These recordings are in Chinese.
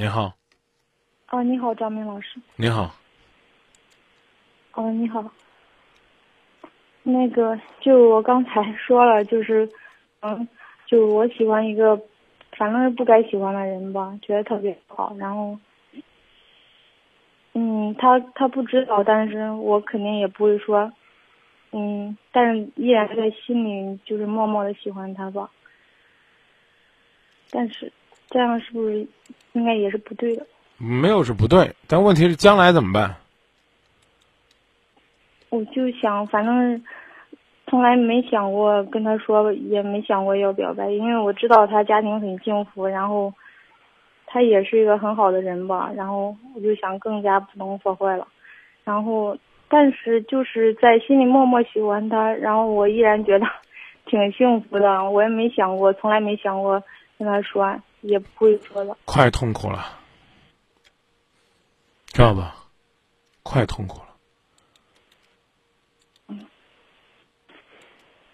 你好，啊，你好，张明老师。你好，哦，你好。那个，就我刚才说了，就是，嗯，就我喜欢一个，反正是不该喜欢的人吧，觉得特别好，然后，嗯，他他不知道，但是我肯定也不会说，嗯，但是依然在心里就是默默的喜欢他吧。但是这样是不是应该也是不对的？没有是不对，但问题是将来怎么办？我就想，反正从来没想过跟他说，也没想过要表白，因为我知道他家庭很幸福，然后他也是一个很好的人吧，然后我就想更加不能破坏了，然后但是就是在心里默默喜欢他，然后我依然觉得 挺幸福的，我也没想过，从来没想过跟他说，也不会说了。快痛苦了，知道吧？快痛苦了。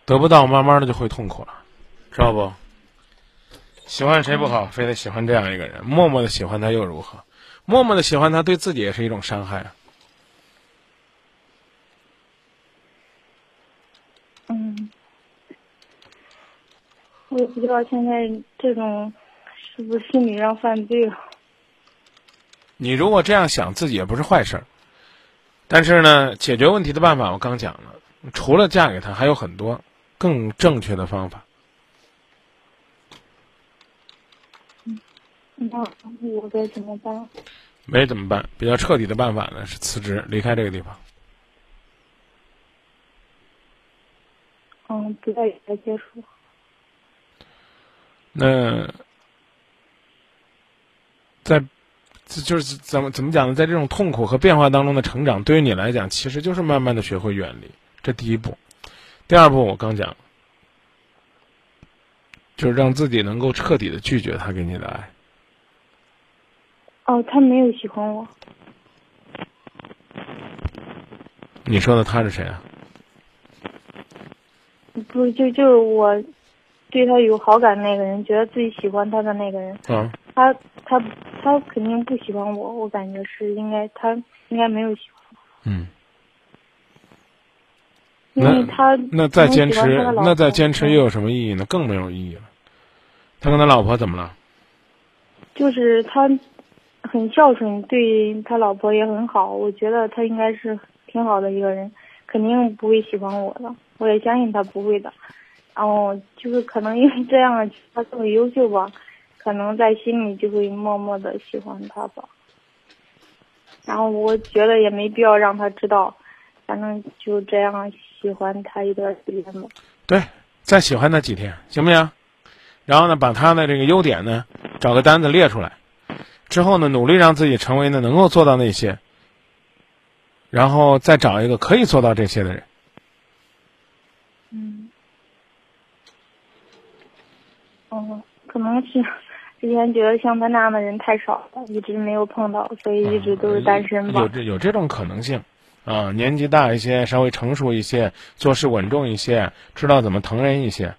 得不到，慢慢的就会痛苦了，知道不？喜欢谁不好，非得喜欢这样一个人，默默的喜欢他又如何？默默的喜欢他，对自己也是一种伤害啊。嗯，我也不知道现在这种是不是心理上犯罪了。你如果这样想，自己也不是坏事儿。但是呢，解决问题的办法我刚讲了，除了嫁给他，还有很多更正确的方法。那我该怎么办？没怎么办？比较彻底的办法呢是辞职，离开这个地方。嗯，不再与他接触。那在就是怎么怎么讲呢？在这种痛苦和变化当中的成长，对于你来讲，其实就是慢慢的学会远离，这第一步。第二步我刚讲，就是让自己能够彻底的拒绝他给你的爱。哦，他没有喜欢我。你说的他是谁啊？不是，就就是我对他有好感那个人，觉得自己喜欢他的那个人，啊，他他他肯定不喜欢我，我感觉是应该他应该没有喜欢嗯，因为他那再坚持那再坚持又有什么意义呢？更没有意义了。他跟他老婆怎么了？就是他很孝顺，对他老婆也很好，我觉得他应该是挺好的一个人，肯定不会喜欢我的，我也相信他不会的。然后就是可能因为这样，他这么优秀吧，可能在心里就会默默的喜欢他吧。然后我觉得也没必要让他知道，反正就这样喜欢他一段时间吧。对，再喜欢他几天，行不行？然后呢，把他的这个优点呢，找个单子列出来，之后呢，努力让自己成为呢能够做到那些，然后再找一个可以做到这些的人。嗯。哦，可能是之前觉得像他那样的人太少了，一直没有碰到，所以一直都是单身吧。有这有这种可能性，啊，年纪大一些，稍微成熟一些，做事稳重一些，知道怎么疼人一些。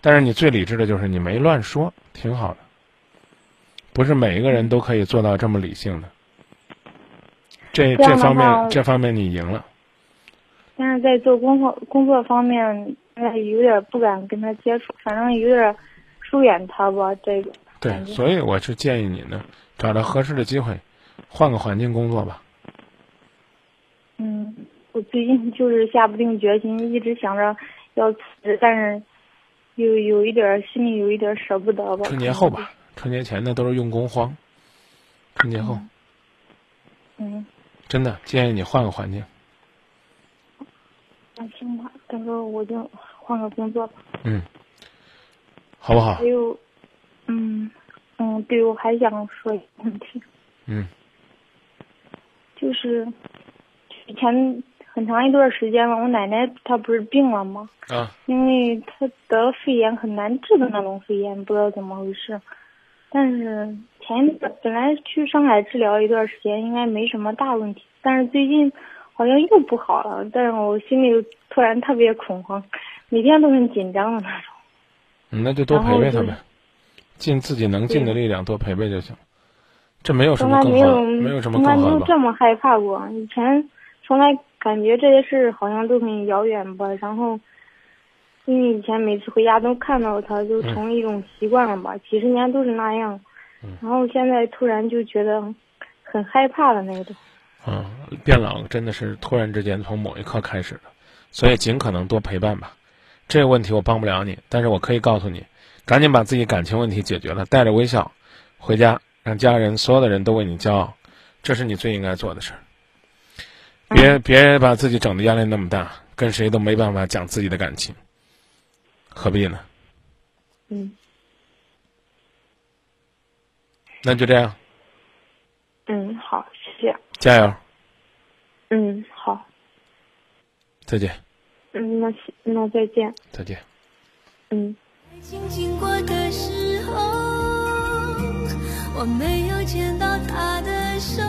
但是你最理智的就是你没乱说，挺好的。不是每一个人都可以做到这么理性的。这这这方面这方面你赢了。但是在做工作工作方面，哎，有点不敢跟他接触，反正有点疏远他吧。这个对，所以我是建议你呢，找到合适的机会，换个环境工作吧。嗯，我最近就是下不定决心，一直想着要辞职，但是有有一点儿心里有一点儿舍不得吧。春节后吧，春节前那都是用工荒。春节后，嗯，真的建议你换个环境。那行吧，到时候我就换个工作吧。嗯，好不好还？有，嗯嗯，对，我还想说一个问题，嗯就是以前很长一段时间了，我奶奶她不是病了吗？啊，因为她得了肺炎，很难治的那种肺炎，不知道怎么回事。但是前一段本来去上海治疗一段时间，应该没什么大问题，但是最近好像又不好了。但是我心里突然特别恐慌，每天都很紧张的那种。嗯那就多陪陪他然后就呗，尽自己能尽的力量多陪陪就行。这没有什么更好的，来没有没有什么从来没有？这么害怕过。以前从来感觉这些事好像都很遥远吧，然后因为以前每次回家都看到他，就成为一种习惯了吧，几十年都是那样。嗯然后现在突然就觉得很害怕的那种。嗯，变老真的是突然之间从某一刻开始的，所以尽可能多陪伴吧。这个问题我帮不了你，但是我可以告诉你，赶紧把自己感情问题解决了，带着微笑回家，让家人所有的人都为你骄傲，这是你最应该做的事儿。别别把自己整的压力那么大，跟谁都没办法讲自己的感情，何必呢？嗯那就这样，嗯，好，谢谢。加油，嗯，好。再见，嗯，那那再见。再见。嗯。爱情经过的时候，我没有牵到他的手，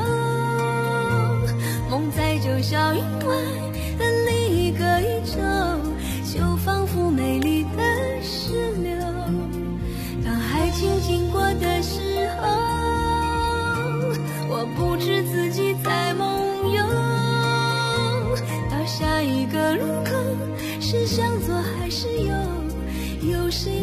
梦在九霄云外的另一个宇宙，就仿佛美丽的石榴。当爱情经过的时候，我不知自己在梦游，到下一个路口是向左还是右？有谁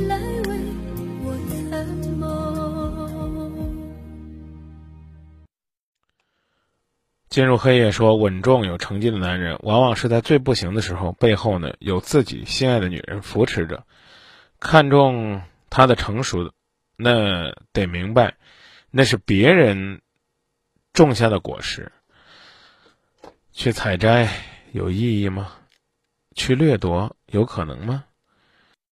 进入黑夜说，稳重有成绩的男人，往往是在最不行的时候，背后呢有自己心爱的女人扶持着。看重他的成熟，那得明白，那是别人种下的果实。去采摘有意义吗？去掠夺有可能吗？